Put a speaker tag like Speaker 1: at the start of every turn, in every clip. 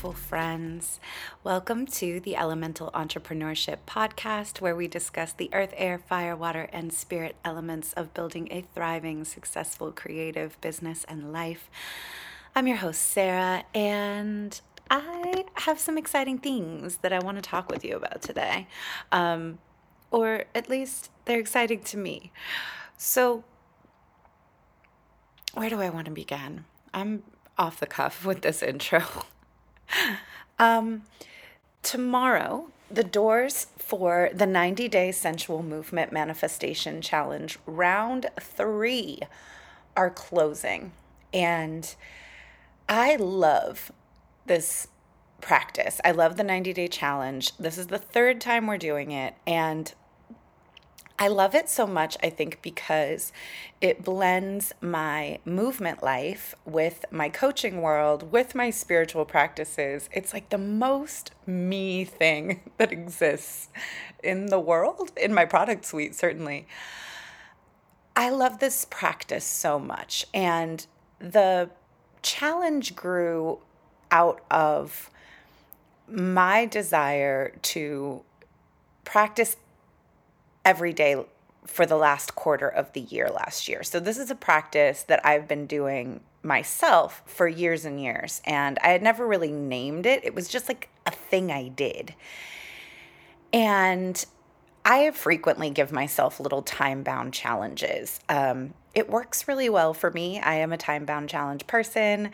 Speaker 1: beautiful friends. Welcome to the Elemental Entrepreneurship Podcast, where we discuss the earth, air, fire, water, and spirit elements of building a thriving, successful, creative business and life. I'm your host, Sarah, and I have some exciting things that I want to talk with you about today. Um, or at least they're exciting to me. So, where do I want to begin? I'm off the cuff with this intro. um, tomorrow, the doors for the 90 Day Sensual Movement Manifestation Challenge, round three, are closing. And I love this practice. I love the 90 day challenge. This is the third time we're doing it. And I love it so much, I think, because it blends my movement life with my coaching world, with my spiritual practices. It's like the most me thing that exists in the world, in my product suite, certainly. I love this practice so much. And the challenge grew out of my desire to practice every day for the last quarter of the year last year. So this is a practice that I've been doing myself for years and years and I had never really named it. It was just like a thing I did. And I frequently give myself little time bound challenges. Um, it works really well for me. I am a time bound challenge person.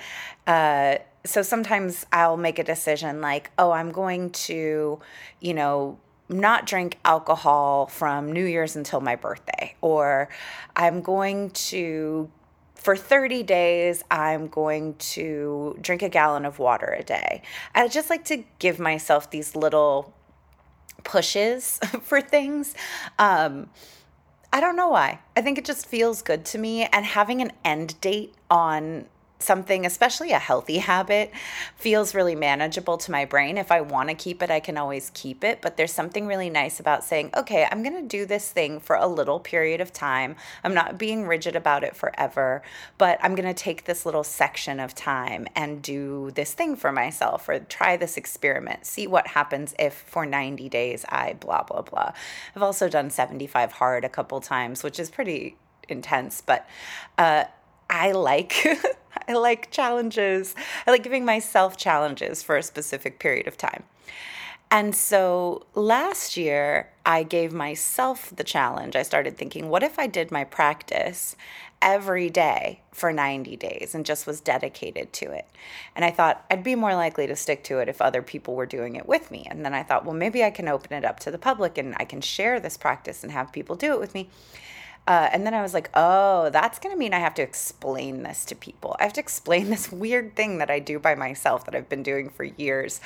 Speaker 1: Uh, so sometimes I'll make a decision like, oh, I'm going to, you know, not drink alcohol from New Year's until my birthday, or I'm going to, for 30 days, I'm going to drink a gallon of water a day. I just like to give myself these little pushes for things. Um, I don't know why. I think it just feels good to me. And having an end date on something, especially a healthy habit, feels really manageable to my brain. If I want to keep it, I can always keep it. But there's something really nice about saying, okay, I'm going to do this thing for a little period of time. I'm not being rigid about it forever, but I'm going to take this little section of time and do this thing for myself or try this experiment, see what happens if for 90 days I blah, blah, blah. I've also done 75 hard a couple times, which is pretty intense, but uh, I like I like challenges. I like giving myself challenges for a specific period of time. And so last year, I gave myself the challenge. I started thinking, what if I did my practice every day for 90 days and just was dedicated to it? And I thought I'd be more likely to stick to it if other people were doing it with me. And then I thought, well, maybe I can open it up to the public and I can share this practice and have people do it with me. Uh, and then I was like, oh, that's going to mean I have to explain this to people. I have to explain this weird thing that I do by myself that I've been doing for years.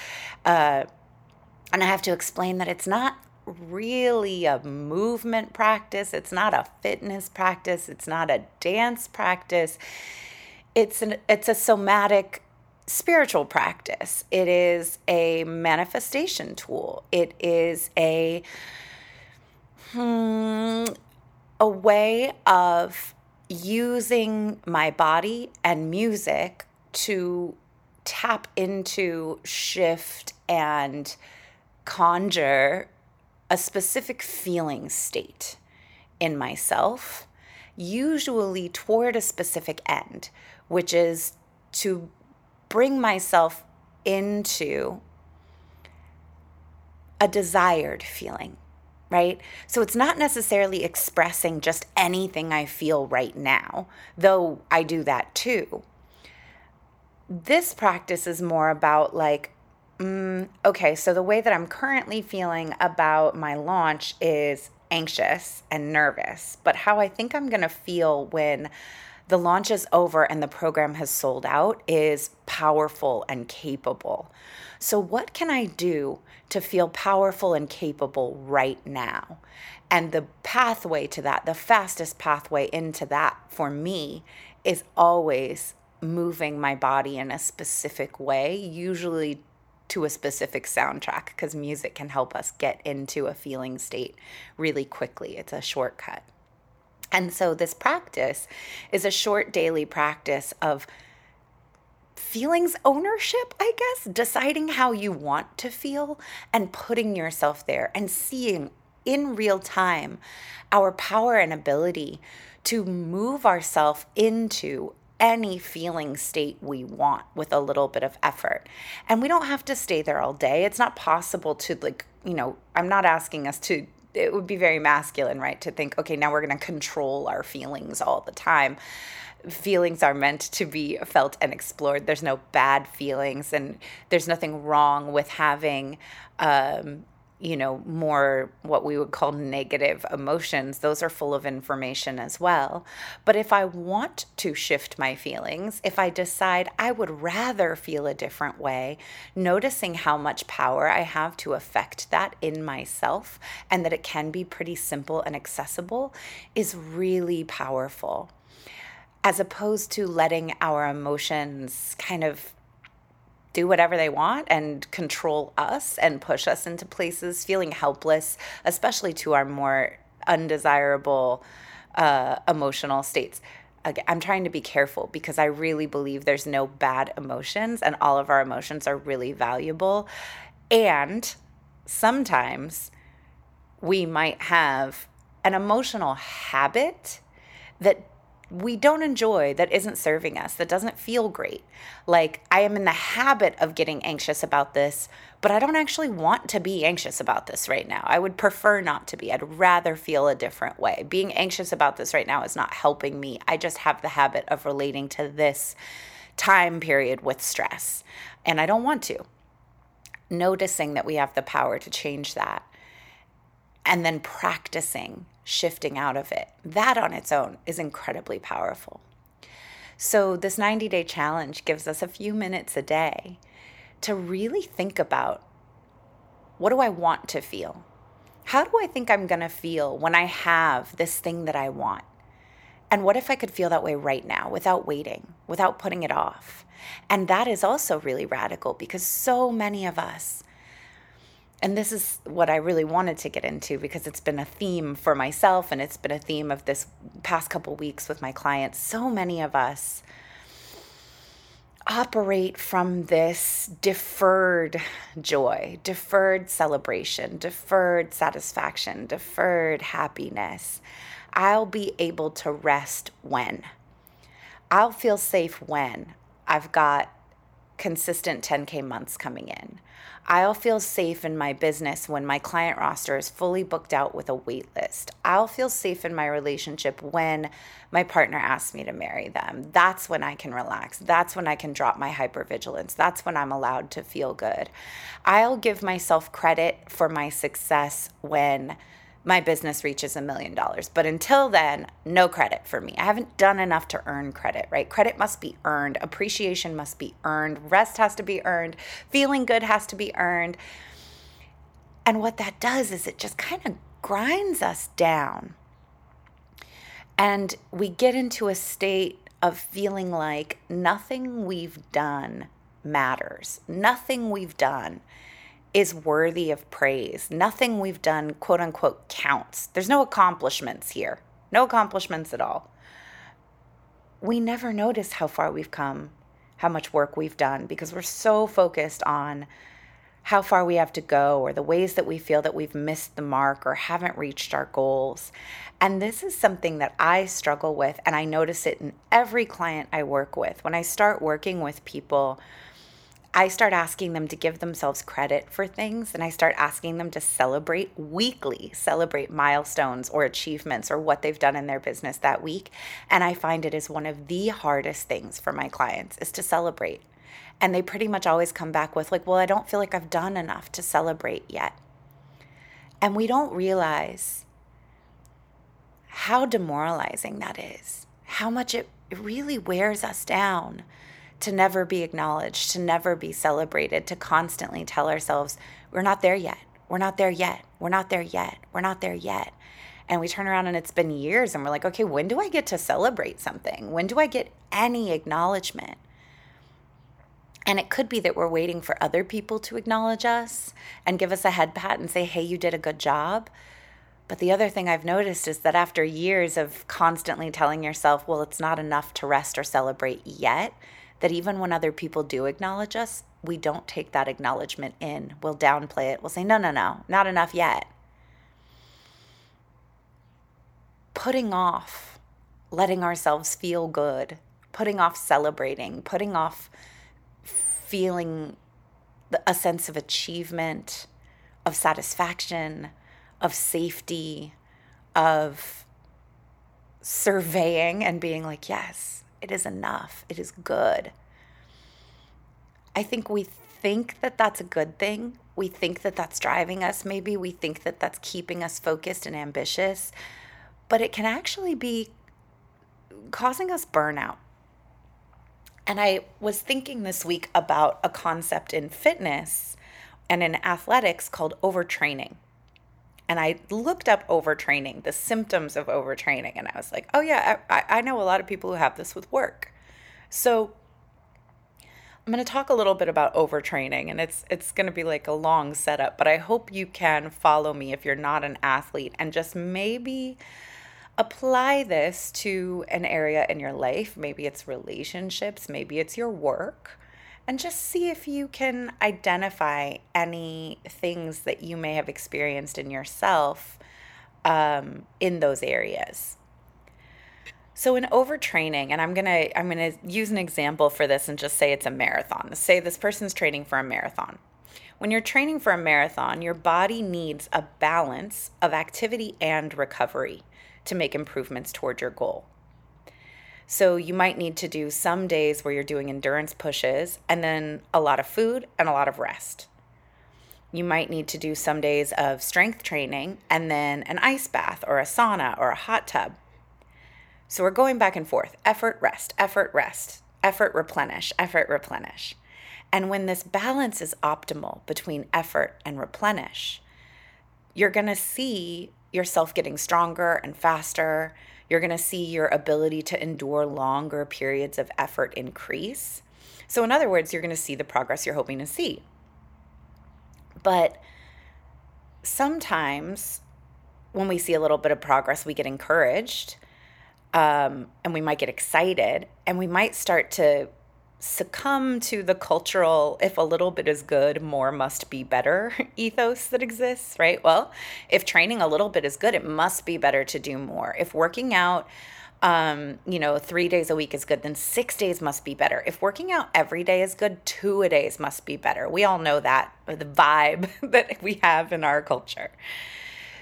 Speaker 1: Uh, and I have to explain that it's not really a movement practice, it's not a fitness practice, it's not a dance practice. It's an it's a somatic spiritual practice. It is a manifestation tool. It is a hmm, a way of using my body and music to tap into, shift, and conjure a specific feeling state in myself, usually toward a specific end, which is to bring myself into a desired feeling right? So it's not necessarily expressing just anything I feel right now, though I do that too. This practice is more about like, mm, okay, so the way that I'm currently feeling about my launch is anxious and nervous, but how I think I'm going to feel when the launch is over and the program has sold out is powerful and capable. So, what can I do to feel powerful and capable right now? And the pathway to that, the fastest pathway into that for me is always moving my body in a specific way, usually to a specific soundtrack, because music can help us get into a feeling state really quickly. It's a shortcut. And so, this practice is a short daily practice of feelings ownership, I guess, deciding how you want to feel and putting yourself there and seeing in real time our power and ability to move ourselves into any feeling state we want with a little bit of effort. And we don't have to stay there all day. It's not possible to, like, you know, I'm not asking us to, it would be very masculine, right? To think, okay, now we're going to control our feelings all the time. Feelings are meant to be felt and explored. There's no bad feelings, and there's nothing wrong with having um, you know, more what we would call negative emotions, those are full of information as well. But if I want to shift my feelings, if I decide I would rather feel a different way, noticing how much power I have to affect that in myself and that it can be pretty simple and accessible is really powerful. As opposed to letting our emotions kind of do whatever they want and control us and push us into places, feeling helpless, especially to our more undesirable uh, emotional states. I'm trying to be careful because I really believe there's no bad emotions and all of our emotions are really valuable. And sometimes we might have an emotional habit that we don't enjoy that isn't serving us, that doesn't feel great. Like, I am in the habit of getting anxious about this, but I don't actually want to be anxious about this right now. I would prefer not to be. I'd rather feel a different way. Being anxious about this right now is not helping me. I just have the habit of relating to this time period with stress, and I don't want to. Noticing that we have the power to change that, and then practicing shifting out of it. That on its own is incredibly powerful. So, this 90 day challenge gives us a few minutes a day to really think about what do I want to feel? How do I think I'm going to feel when I have this thing that I want? And what if I could feel that way right now without waiting, without putting it off? And that is also really radical because so many of us and this is what I really wanted to get into because it's been a theme for myself and it's been a theme of this past couple weeks with my clients. So many of us operate from this deferred joy, deferred celebration, deferred satisfaction, deferred happiness. I'll be able to rest when. I'll feel safe when I've got consistent 10K months coming in. I'll feel safe in my business when my client roster is fully booked out with a wait list. I'll feel safe in my relationship when my partner asks me to marry them. That's when I can relax. That's when I can drop my hypervigilance. That's when I'm allowed to feel good. I'll give myself credit for my success when my business reaches a million dollars. But until then, no credit for me. I haven't done enough to earn credit, right? Credit must be earned, appreciation must be earned, rest has to be earned, feeling good has to be earned. And what that does is it just kind of grinds us down. And we get into a state of feeling like nothing we've done matters. Nothing we've done is worthy of praise. Nothing we've done, quote unquote, counts. There's no accomplishments here, no accomplishments at all. We never notice how far we've come, how much work we've done, because we're so focused on how far we have to go or the ways that we feel that we've missed the mark or haven't reached our goals. And this is something that I struggle with, and I notice it in every client I work with. When I start working with people, I start asking them to give themselves credit for things and I start asking them to celebrate weekly, celebrate milestones or achievements or what they've done in their business that week. And I find it is one of the hardest things for my clients is to celebrate. And they pretty much always come back with like, "Well, I don't feel like I've done enough to celebrate yet." And we don't realize how demoralizing that is. How much it, really wears us down to never be acknowledged, to never be celebrated, to constantly tell ourselves, we're not there yet. We're not there yet. We're not there yet. We're not there yet. And we turn around and it's been years and we're like, okay, when do I get to celebrate something? When do I get any acknowledgement? And it could be that we're waiting for other people to acknowledge us and give us a head pat and say, hey, you did a good job. But the other thing I've noticed is that after years of constantly telling yourself, well, it's not enough to rest or celebrate yet, that even when other people do acknowledge us, we don't take that acknowledgement in. We'll downplay it. We'll say, no, no, no, not enough yet. Putting off letting ourselves feel good, putting off celebrating, putting off feeling a sense of achievement, of satisfaction, of safety, of surveying and being like, yes, it is enough, it is good. I think we think that that's a good thing. We think that that's driving us. Maybe we think that that's keeping us focused and ambitious, but it can actually be causing us burnout. And I was thinking this week about a concept in fitness and in athletics called overtraining. And I looked up overtraining, the symptoms of overtraining, and I was like, oh, yeah, I, I know a lot of people who have this with work. So I'm going to talk a little bit about overtraining, and it's it's going to be like a long setup, but I hope you can follow me if you're not an athlete and just maybe apply this to an area in your life. Maybe it's relationships, maybe it's your work, and just see if you can identify any things that you may have experienced in yourself um, in those areas. So in overtraining, and I'm gonna I'm gonna use an example for this and just say it's a marathon. Say this person's training for a marathon. When you're training for a marathon, your body needs a balance of activity and recovery to make improvements toward your goal. So you might need to do some days where you're doing endurance pushes and then a lot of food and a lot of rest. You might need to do some days of strength training and then an ice bath or a sauna or a hot tub. So we're going back and forth effort, rest, effort, rest, effort, replenish, effort, replenish. And when this balance is optimal between effort and replenish, you're going to see yourself getting stronger and faster. You're going to see your ability to endure longer periods of effort increase. So, in other words, you're going to see the progress you're hoping to see. But sometimes when we see a little bit of progress, we get encouraged um, and we might get excited and we might start to succumb to the cultural if a little bit is good more must be better ethos that exists right well if training a little bit is good it must be better to do more if working out um, you know, three days a week is good, then six days must be better. If working out every day is good, two a days must be better. We all know that, the vibe that we have in our culture.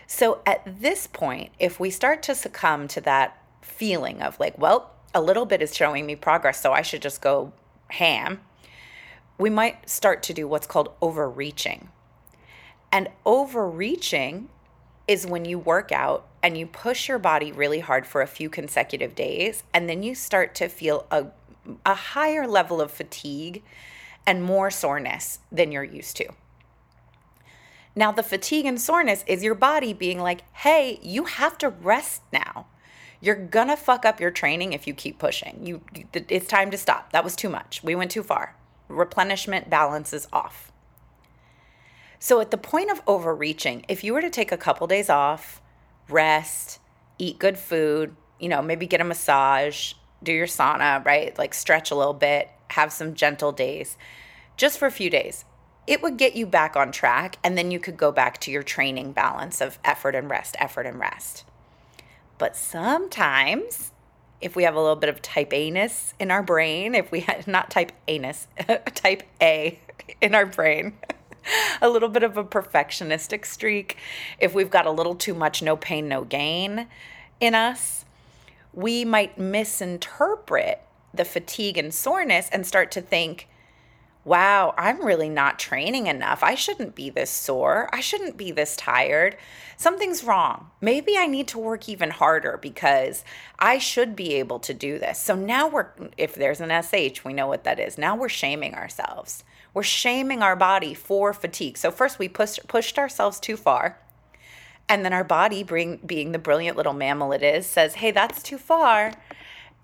Speaker 1: So at this point, if we start to succumb to that feeling of like, well, a little bit is showing me progress, so I should just go ham, we might start to do what's called overreaching. And overreaching is when you work out and you push your body really hard for a few consecutive days, and then you start to feel a, a higher level of fatigue and more soreness than you're used to. Now, the fatigue and soreness is your body being like, hey, you have to rest now. You're gonna fuck up your training if you keep pushing. You, it's time to stop. That was too much. We went too far. Replenishment balance is off. So at the point of overreaching, if you were to take a couple days off, rest, eat good food, you know, maybe get a massage, do your sauna, right? Like stretch a little bit, have some gentle days, just for a few days. It would get you back on track, and then you could go back to your training balance of effort and rest, effort and rest. But sometimes, if we have a little bit of type anus in our brain, if we had not type anus, type A in our brain, a little bit of a perfectionistic streak, if we've got a little too much no pain, no gain in us, we might misinterpret the fatigue and soreness and start to think, wow, I'm really not training enough. I shouldn't be this sore. I shouldn't be this tired. Something's wrong. Maybe I need to work even harder because I should be able to do this. So now we're, if there's an SH, we know what that is. Now we're shaming ourselves. We're shaming our body for fatigue. So first we pushed, pushed ourselves too far. And then our body, bring, being the brilliant little mammal it is, says, hey, that's too far.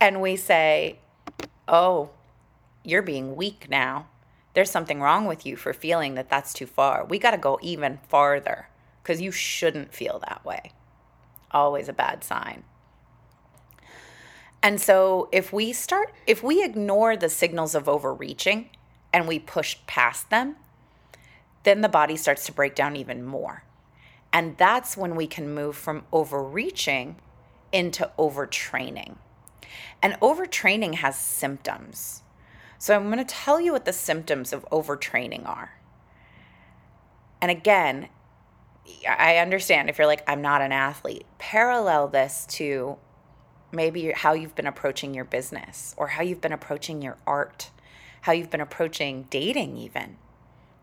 Speaker 1: And we say, oh, you're being weak now there's something wrong with you for feeling that that's too far. We got to go even farther because you shouldn't feel that way. Always a bad sign. And so if we start, if we ignore the signals of overreaching and we push past them, then the body starts to break down even more. And that's when we can move from overreaching into overtraining. And overtraining has symptoms. So I'm going to tell you what the symptoms of overtraining are. And again, I understand if you're like, I'm not an athlete, parallel this to maybe how you've been approaching your business or how you've been approaching your art, how you've been approaching dating, even.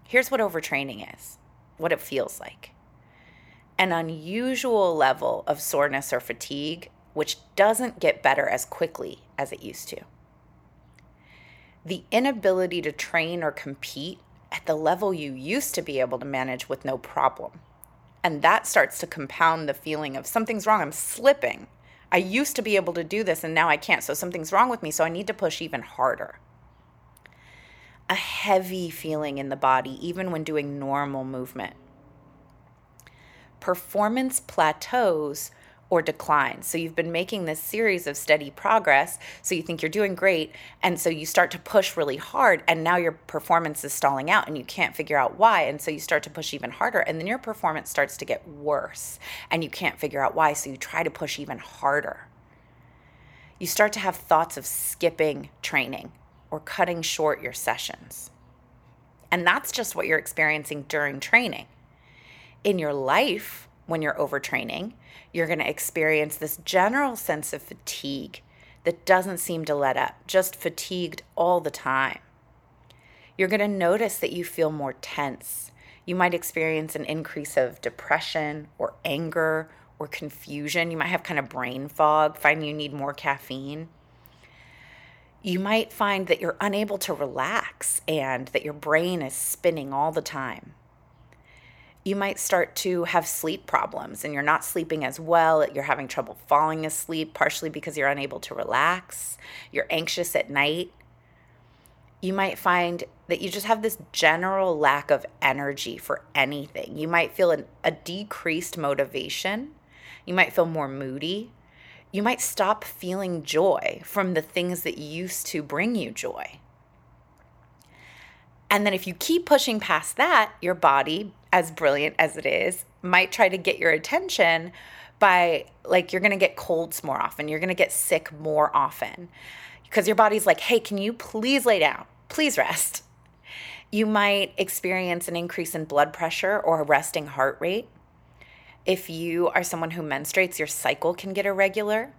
Speaker 1: Here's what overtraining is what it feels like an unusual level of soreness or fatigue, which doesn't get better as quickly as it used to. The inability to train or compete at the level you used to be able to manage with no problem. And that starts to compound the feeling of something's wrong, I'm slipping. I used to be able to do this and now I can't. So something's wrong with me. So I need to push even harder. A heavy feeling in the body, even when doing normal movement. Performance plateaus or decline. So you've been making this series of steady progress. So you think you're doing great. And so you start to push really hard. And now your performance is stalling out and you can't figure out why. And so you start to push even harder. And then your performance starts to get worse and you can't figure out why. So you try to push even harder. You start to have thoughts of skipping training or cutting short your sessions. And that's just what you're experiencing during training. In your life, when you're overtraining, you're going to experience this general sense of fatigue that doesn't seem to let up, just fatigued all the time. You're going to notice that you feel more tense. You might experience an increase of depression or anger or confusion. You might have kind of brain fog, find you need more caffeine. You might find that you're unable to relax and that your brain is spinning all the time you might start to have sleep problems and you're not sleeping as well. You're having trouble falling asleep, partially because you're unable to relax. You're anxious at night. You might find that you just have this general lack of energy for anything. You might feel an, a decreased motivation. You might feel more moody. You might stop feeling joy from the things that used to bring you joy. And then if you keep pushing past that, your body as brilliant as it is, might try to get your attention by like you're going to get colds more often. You're going to get sick more often because your body's like, hey, can you please lay down? Please rest. You might experience an increase in blood pressure or a resting heart rate. If you are someone who menstruates, your cycle can get irregular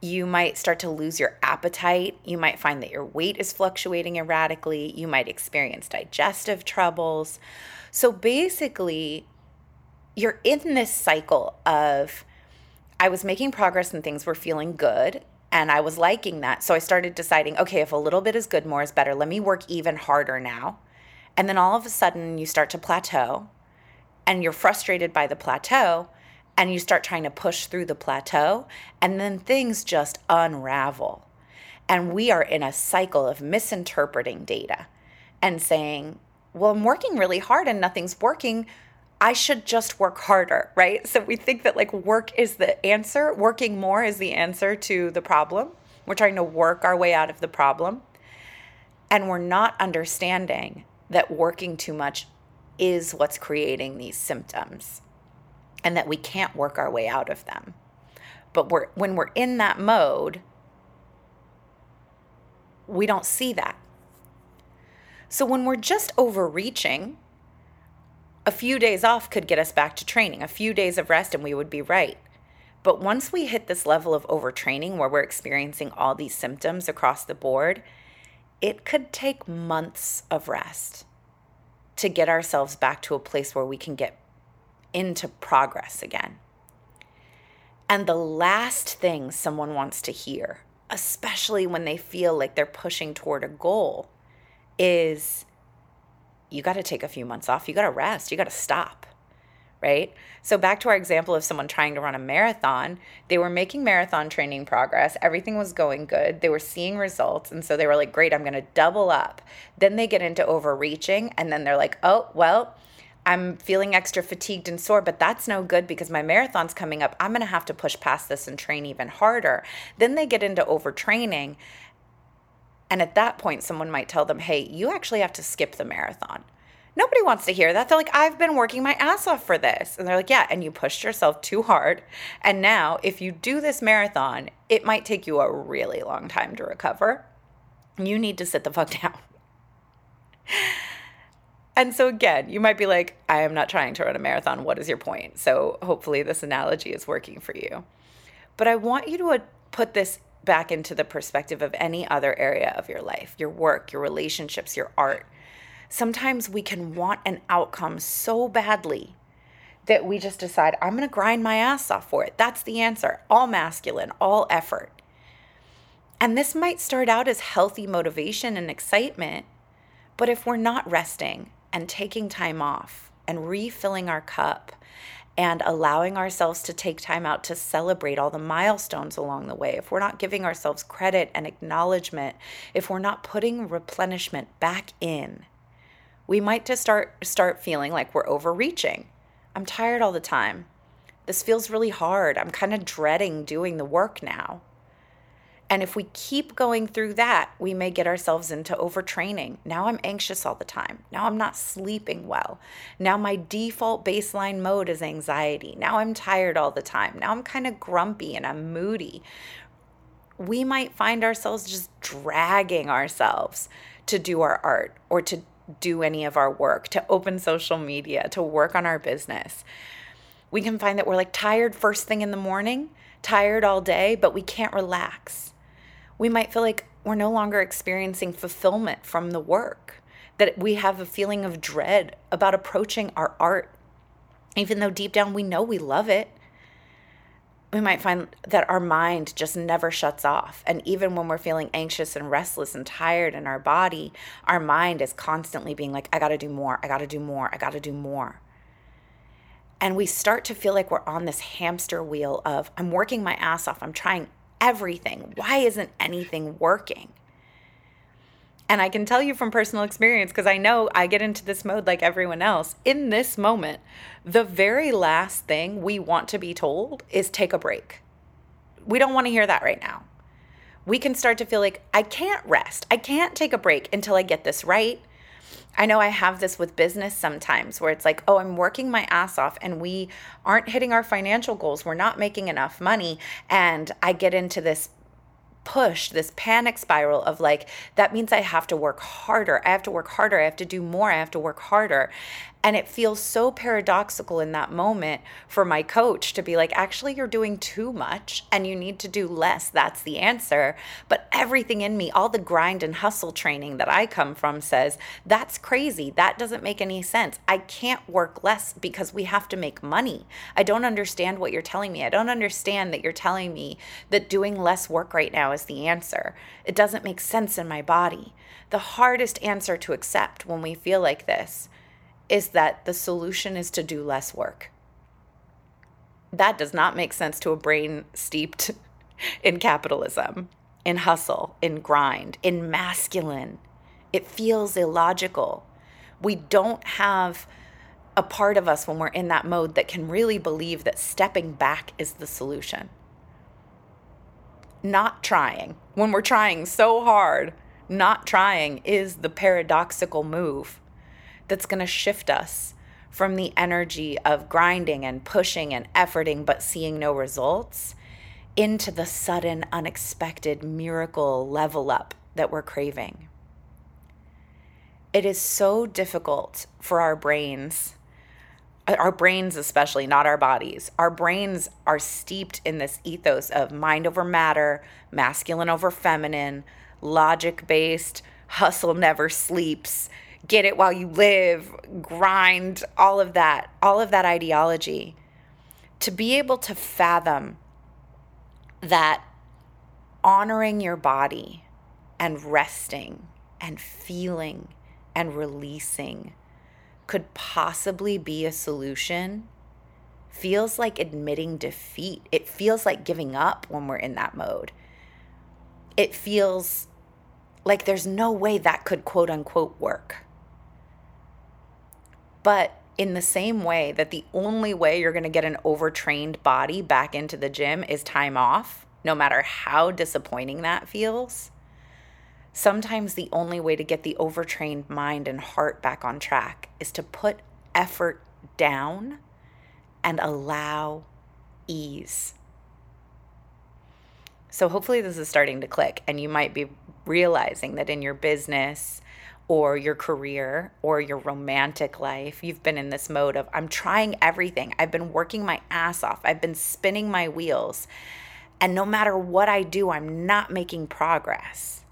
Speaker 1: you might start to lose your appetite. You might find that your weight is fluctuating erratically. You might experience digestive troubles. So basically, you're in this cycle of I was making progress and things were feeling good and I was liking that. So I started deciding, okay, if a little bit is good, more is better. Let me work even harder now. And then all of a sudden, you start to plateau and you're frustrated by the plateau and you start trying to push through the plateau, and then things just unravel. And we are in a cycle of misinterpreting data and saying, well, I'm working really hard and nothing's working. I should just work harder, right? So we think that like work is the answer, working more is the answer to the problem. We're trying to work our way out of the problem. And we're not understanding that working too much is what's creating these symptoms and that we can't work our way out of them. But we're, when we're in that mode, we don't see that. So when we're just overreaching, a few days off could get us back to training, a few days of rest, and we would be right. But once we hit this level of overtraining where we're experiencing all these symptoms across the board, it could take months of rest to get ourselves back to a place where we can get into progress again. And the last thing someone wants to hear, especially when they feel like they're pushing toward a goal, is you got to take a few months off. You got to rest. You got to stop. Right? So, back to our example of someone trying to run a marathon, they were making marathon training progress. Everything was going good. They were seeing results. And so they were like, great, I'm going to double up. Then they get into overreaching. And then they're like, oh, well, I'm feeling extra fatigued and sore, but that's no good because my marathon's coming up. I'm going to have to push past this and train even harder. Then they get into overtraining. And at that point, someone might tell them, hey, you actually have to skip the marathon. Nobody wants to hear that. They're like, I've been working my ass off for this. And they're like, yeah, and you pushed yourself too hard. And now, if you do this marathon, it might take you a really long time to recover. You need to sit the fuck down. And so, again, you might be like, I am not trying to run a marathon. What is your point? So, hopefully, this analogy is working for you. But I want you to uh, put this back into the perspective of any other area of your life your work, your relationships, your art. Sometimes we can want an outcome so badly that we just decide, I'm going to grind my ass off for it. That's the answer. All masculine, all effort. And this might start out as healthy motivation and excitement, but if we're not resting, and taking time off and refilling our cup and allowing ourselves to take time out to celebrate all the milestones along the way, if we're not giving ourselves credit and acknowledgement, if we're not putting replenishment back in, we might just start start feeling like we're overreaching. I'm tired all the time. This feels really hard. I'm kind of dreading doing the work now. And if we keep going through that, we may get ourselves into overtraining. Now I'm anxious all the time. Now I'm not sleeping well. Now my default baseline mode is anxiety. Now I'm tired all the time. Now I'm kind of grumpy and I'm moody. We might find ourselves just dragging ourselves to do our art or to do any of our work, to open social media, to work on our business. We can find that we're like tired first thing in the morning, tired all day, but we can't relax we might feel like we're no longer experiencing fulfillment from the work, that we have a feeling of dread about approaching our art, even though deep down we know we love it. We might find that our mind just never shuts off. And even when we're feeling anxious and restless and tired in our body, our mind is constantly being like, I gotta do more, I gotta do more, I gotta do more. And we start to feel like we're on this hamster wheel of, I'm working my ass off, I'm trying everything. Why isn't anything working? And I can tell you from personal experience, because I know I get into this mode like everyone else. In this moment, the very last thing we want to be told is take a break. We don't want to hear that right now. We can start to feel like, I can't rest. I can't take a break until I get this right. I know I have this with business sometimes where it's like, oh, I'm working my ass off and we aren't hitting our financial goals. We're not making enough money. And I get into this push, this panic spiral of like, that means I have to work harder. I have to work harder. I have to do more. I have to work harder. And it feels so paradoxical in that moment for my coach to be like, actually, you're doing too much and you need to do less. That's the answer. But everything in me, all the grind and hustle training that I come from says, that's crazy. That doesn't make any sense. I can't work less because we have to make money. I don't understand what you're telling me. I don't understand that you're telling me that doing less work right now is the answer. It doesn't make sense in my body. The hardest answer to accept when we feel like this is that the solution is to do less work. That does not make sense to a brain steeped in capitalism, in hustle, in grind, in masculine. It feels illogical. We don't have a part of us when we're in that mode that can really believe that stepping back is the solution. Not trying, when we're trying so hard, not trying is the paradoxical move that's going to shift us from the energy of grinding and pushing and efforting but seeing no results into the sudden, unexpected miracle level up that we're craving. It is so difficult for our brains, uh, our brains especially, not our bodies. Our brains are steeped in this ethos of mind over matter, masculine over feminine, logic based, hustle never sleeps get it while you live, grind, all of that, all of that ideology. To be able to fathom that honoring your body and resting and feeling and releasing could possibly be a solution feels like admitting defeat. It feels like giving up when we're in that mode. It feels like there's no way that could quote unquote work. But in the same way that the only way you're going to get an overtrained body back into the gym is time off, no matter how disappointing that feels, sometimes the only way to get the overtrained mind and heart back on track is to put effort down and allow ease. So, hopefully, this is starting to click, and you might be realizing that in your business, or your career or your romantic life, you've been in this mode of, I'm trying everything. I've been working my ass off. I've been spinning my wheels. And no matter what I do, I'm not making progress.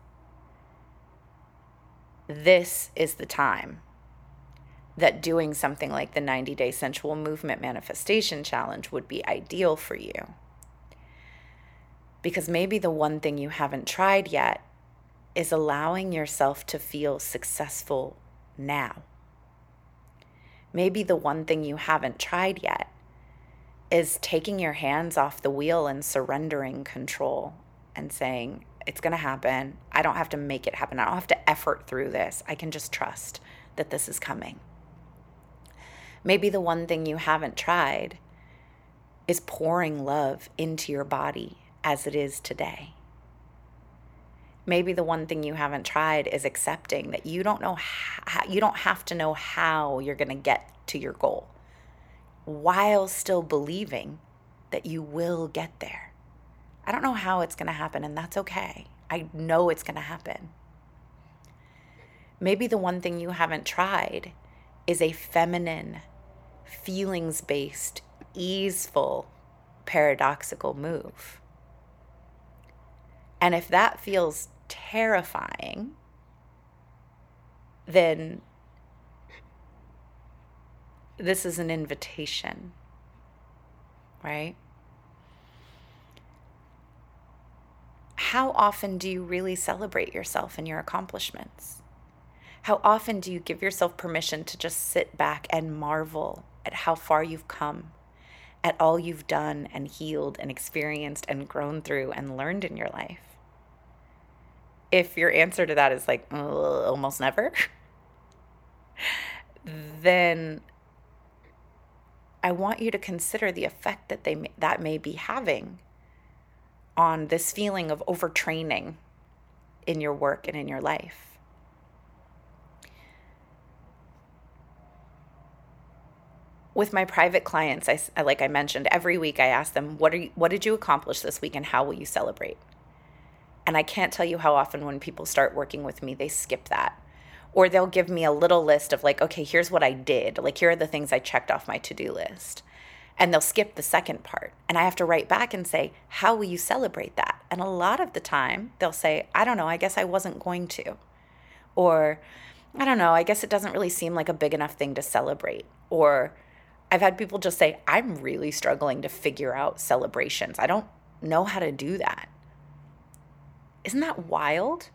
Speaker 1: This is the time that doing something like the 90 Day Sensual Movement Manifestation Challenge would be ideal for you. Because maybe the one thing you haven't tried yet is allowing yourself to feel successful now. Maybe the one thing you haven't tried yet is taking your hands off the wheel and surrendering control and saying, It's going to happen. I don't have to make it happen. I don't have to effort through this. I can just trust that this is coming. Maybe the one thing you haven't tried is pouring love into your body as it is today maybe the one thing you haven't tried is accepting that you don't know how, you don't have to know how you're going to get to your goal while still believing that you will get there. I don't know how it's going to happen and that's okay. I know it's going to happen. Maybe the one thing you haven't tried is a feminine, feelings based, easeful, paradoxical move. And if that feels terrifying, then this is an invitation, right? How often do you really celebrate yourself and your accomplishments? How often do you give yourself permission to just sit back and marvel at how far you've come, at all you've done and healed and experienced and grown through and learned in your life? If your answer to that is like uh, almost never, then I want you to consider the effect that they that may be having on this feeling of overtraining in your work and in your life. With my private clients, I like I mentioned every week I ask them, "What are you, what did you accomplish this week and how will you celebrate?" And I can't tell you how often when people start working with me, they skip that. Or they'll give me a little list of, like, okay, here's what I did. Like, here are the things I checked off my to do list. And they'll skip the second part. And I have to write back and say, how will you celebrate that? And a lot of the time, they'll say, I don't know, I guess I wasn't going to. Or, I don't know, I guess it doesn't really seem like a big enough thing to celebrate. Or, I've had people just say, I'm really struggling to figure out celebrations. I don't know how to do that. Isn't that wild?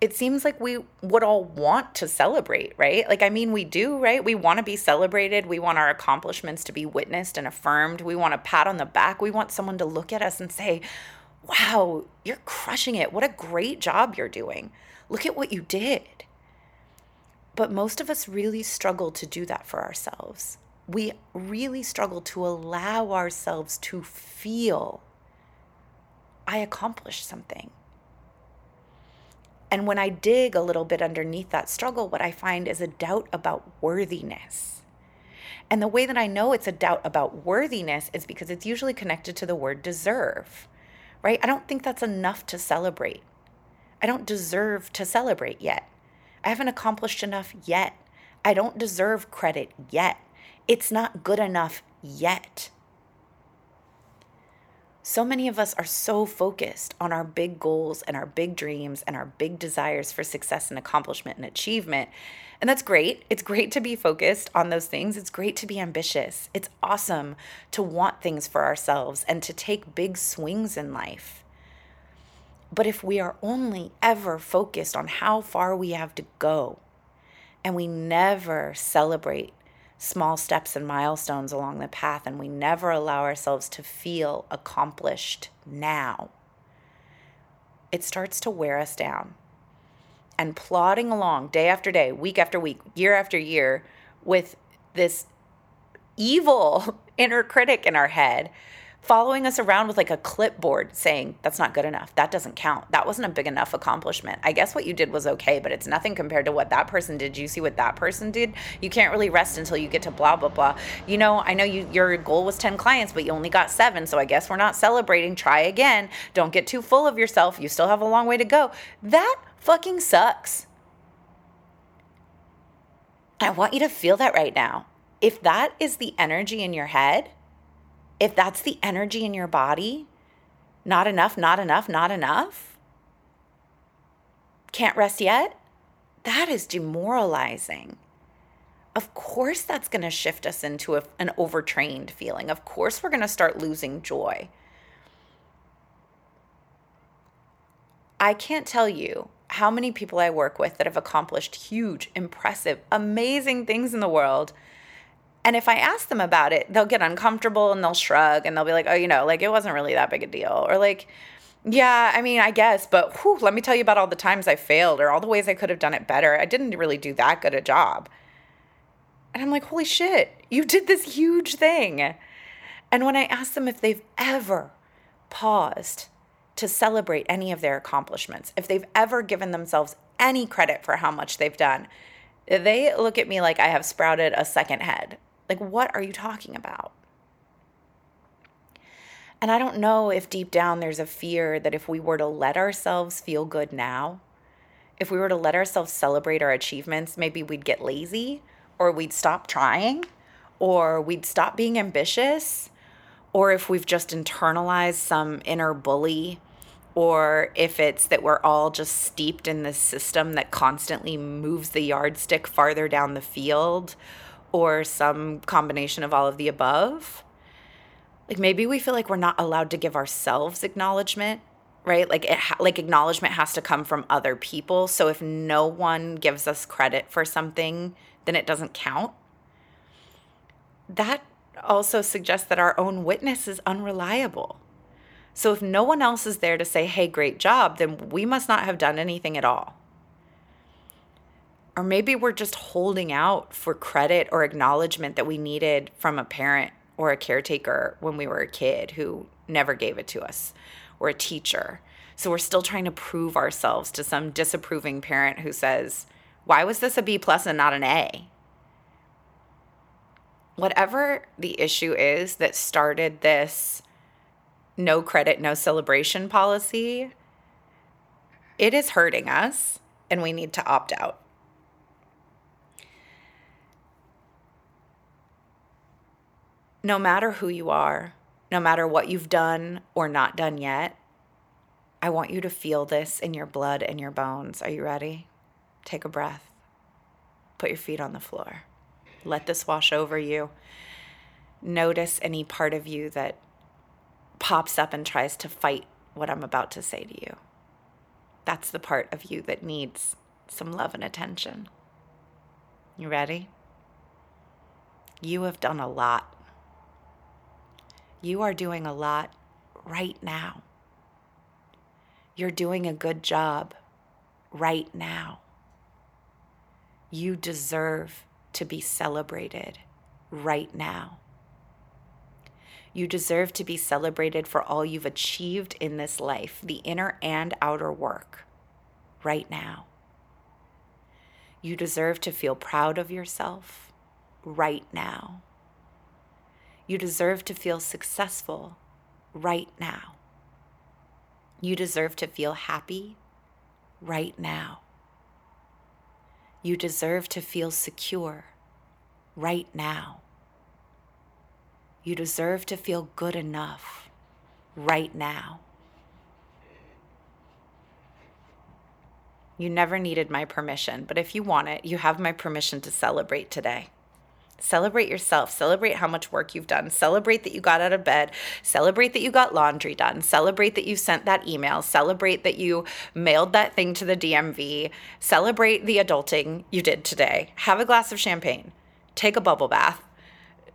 Speaker 1: It seems like we would all want to celebrate, right? Like, I mean, we do, right? We want to be celebrated. We want our accomplishments to be witnessed and affirmed. We want a pat on the back. We want someone to look at us and say, wow, you're crushing it. What a great job you're doing. Look at what you did. But most of us really struggle to do that for ourselves. We really struggle to allow ourselves to feel I accomplished something. And when I dig a little bit underneath that struggle, what I find is a doubt about worthiness. And the way that I know it's a doubt about worthiness is because it's usually connected to the word deserve, right? I don't think that's enough to celebrate. I don't deserve to celebrate yet. I haven't accomplished enough yet. I don't deserve credit yet. It's not good enough yet. So many of us are so focused on our big goals and our big dreams and our big desires for success and accomplishment and achievement. And that's great. It's great to be focused on those things. It's great to be ambitious. It's awesome to want things for ourselves and to take big swings in life. But if we are only ever focused on how far we have to go and we never celebrate small steps and milestones along the path, and we never allow ourselves to feel accomplished now, it starts to wear us down. And plodding along day after day, week after week, year after year, with this evil inner critic in our head following us around with like a clipboard saying that's not good enough. That doesn't count. That wasn't a big enough accomplishment. I guess what you did was okay but it's nothing compared to what that person did. You see what that person did. You can't really rest until you get to blah blah blah. You know i know you your goal was 10 clients but you only got 7 so i guess we're not celebrating. Try again. Don't get too full of yourself. You still have a long way to go. That fucking sucks. I want you to feel that right now. If that is the energy in your head if that's the energy in your body, not enough, not enough, not enough, can't rest yet, that is demoralizing. Of course, that's going to shift us into a, an overtrained feeling. Of course, we're going to start losing joy. I can't tell you how many people I work with that have accomplished huge, impressive, amazing things in the world and if I ask them about it, they'll get uncomfortable and they'll shrug and they'll be like, oh, you know, like it wasn't really that big a deal. Or like, yeah, I mean, I guess, but whew, let me tell you about all the times I failed or all the ways I could have done it better. I didn't really do that good a job. And I'm like, holy shit, you did this huge thing. And when I ask them if they've ever paused to celebrate any of their accomplishments, if they've ever given themselves any credit for how much they've done, they look at me like I have sprouted a second head. Like, what are you talking about? And I don't know if deep down there's a fear that if we were to let ourselves feel good now, if we were to let ourselves celebrate our achievements, maybe we'd get lazy or we'd stop trying or we'd stop being ambitious or if we've just internalized some inner bully or if it's that we're all just steeped in this system that constantly moves the yardstick farther down the field or some combination of all of the above. Like maybe we feel like we're not allowed to give ourselves acknowledgement, right? Like it ha- like acknowledgement has to come from other people. So if no one gives us credit for something, then it doesn't count. That also suggests that our own witness is unreliable. So if no one else is there to say, "Hey, great job," then we must not have done anything at all. Or maybe we're just holding out for credit or acknowledgement that we needed from a parent or a caretaker when we were a kid who never gave it to us, or a teacher. So we're still trying to prove ourselves to some disapproving parent who says, Why was this a B plus and not an A? Whatever the issue is that started this no credit, no celebration policy, it is hurting us and we need to opt out. No matter who you are, no matter what you've done or not done yet, I want you to feel this in your blood and your bones. Are you ready? Take a breath. Put your feet on the floor. Let this wash over you. Notice any part of you that pops up and tries to fight what I'm about to say to you. That's the part of you that needs some love and attention. You ready? You have done a lot you are doing a lot right now. You're doing a good job right now. You deserve to be celebrated right now. You deserve to be celebrated for all you've achieved in this life, the inner and outer work, right now. You deserve to feel proud of yourself right now. You deserve to feel successful right now. You deserve to feel happy right now. You deserve to feel secure right now. You deserve to feel good enough right now. You never needed my permission, but if you want it, you have my permission to celebrate today. Celebrate yourself. Celebrate how much work you've done. Celebrate that you got out of bed. Celebrate that you got laundry done. Celebrate that you sent that email. Celebrate that you mailed that thing to the DMV. Celebrate the adulting you did today. Have a glass of champagne. Take a bubble bath.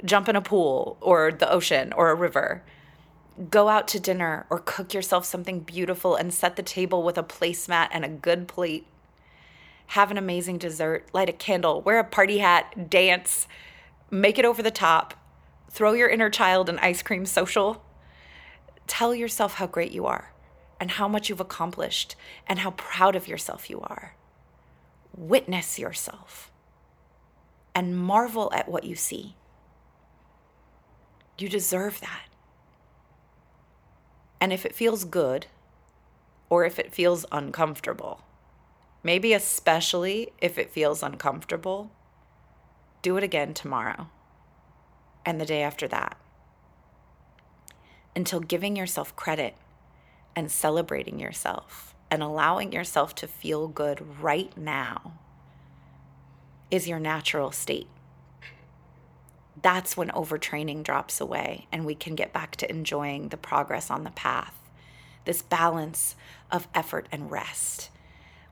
Speaker 1: Jump in a pool or the ocean or a river. Go out to dinner or cook yourself something beautiful and set the table with a placemat and a good plate. Have an amazing dessert. Light a candle. Wear a party hat. Dance make it over the top, throw your inner child an ice cream social. Tell yourself how great you are and how much you've accomplished and how proud of yourself you are. Witness yourself and marvel at what you see. You deserve that. And if it feels good or if it feels uncomfortable, maybe especially if it feels uncomfortable, do it again tomorrow and the day after that until giving yourself credit and celebrating yourself and allowing yourself to feel good right now is your natural state. That's when overtraining drops away and we can get back to enjoying the progress on the path. This balance of effort and rest.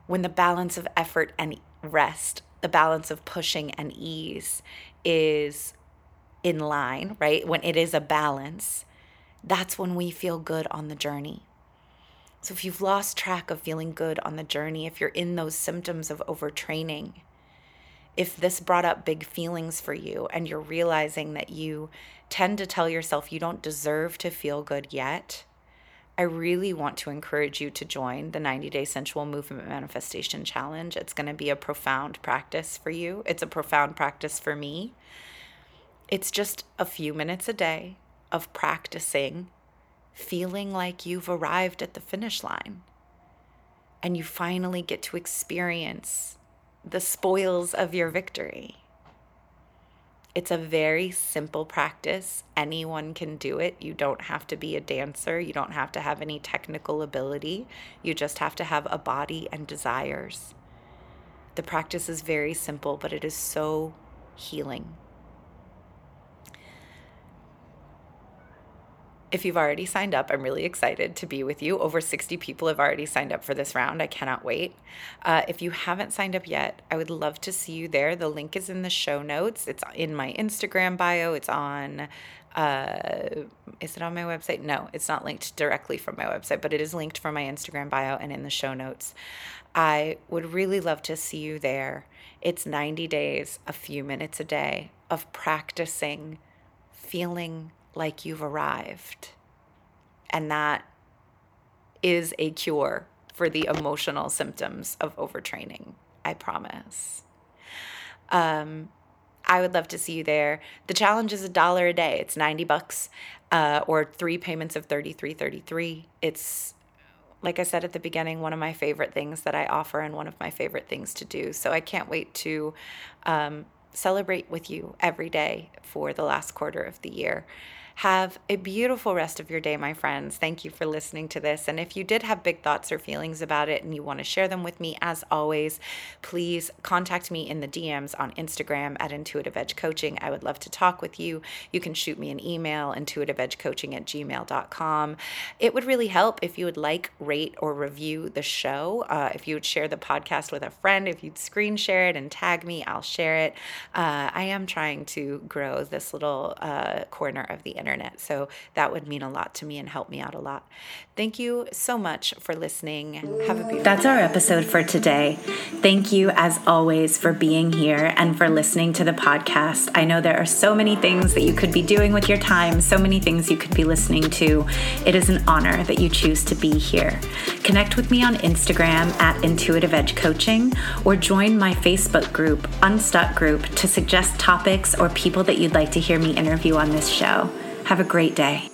Speaker 1: When the balance of effort and rest, the balance of pushing and ease is in line, right? When it is a balance, that's when we feel good on the journey. So if you've lost track of feeling good on the journey, if you're in those symptoms of overtraining, if this brought up big feelings for you and you're realizing that you tend to tell yourself you don't deserve to feel good yet, I really want to encourage you to join the 90 Day Sensual Movement Manifestation Challenge. It's going to be a profound practice for you. It's a profound practice for me. It's just a few minutes a day of practicing feeling like you've arrived at the finish line and you finally get to experience the spoils of your victory. It's a very simple practice. Anyone can do it. You don't have to be a dancer. You don't have to have any technical ability. You just have to have a body and desires. The practice is very simple, but it is so healing. If you've already signed up, I'm really excited to be with you. Over 60 people have already signed up for this round. I cannot wait. Uh, if you haven't signed up yet, I would love to see you there. The link is in the show notes. It's in my Instagram bio. It's on, uh, is it on my website? No, it's not linked directly from my website, but it is linked from my Instagram bio and in the show notes. I would really love to see you there. It's 90 days, a few minutes a day of practicing feeling like you've arrived. And that is a cure for the emotional symptoms of overtraining, I promise. Um, I would love to see you there. The challenge is a dollar a day. It's 90 bucks uh, or three payments of 33.33. It's like I said at the beginning, one of my favorite things that I offer and one of my favorite things to do. So I can't wait to um, celebrate with you every day for the last quarter of the year. Have a beautiful rest of your day, my friends. Thank you for listening to this. And if you did have big thoughts or feelings about it and you want to share them with me, as always, please contact me in the DMs on Instagram at Intuitive Edge Coaching. I would love to talk with you. You can shoot me an email, intuitiveedgecoaching at gmail.com. It would really help if you would like, rate, or review the show. Uh, if you would share the podcast with a friend, if you'd screen share it and tag me, I'll share it. Uh, I am trying to grow this little uh, corner of the internet internet. So that would mean a lot to me and help me out a lot. Thank you so much for listening. Have a beautiful
Speaker 2: That's our episode for today. Thank you, as always, for being here and for listening to the podcast. I know there are so many things that you could be doing with your time, so many things you could be listening to. It is an honor that you choose to be here. Connect with me on Instagram at Intuitive Edge Coaching or join my Facebook group, Unstuck Group, to suggest topics or people that you'd like to hear me interview on this show. Have a great day.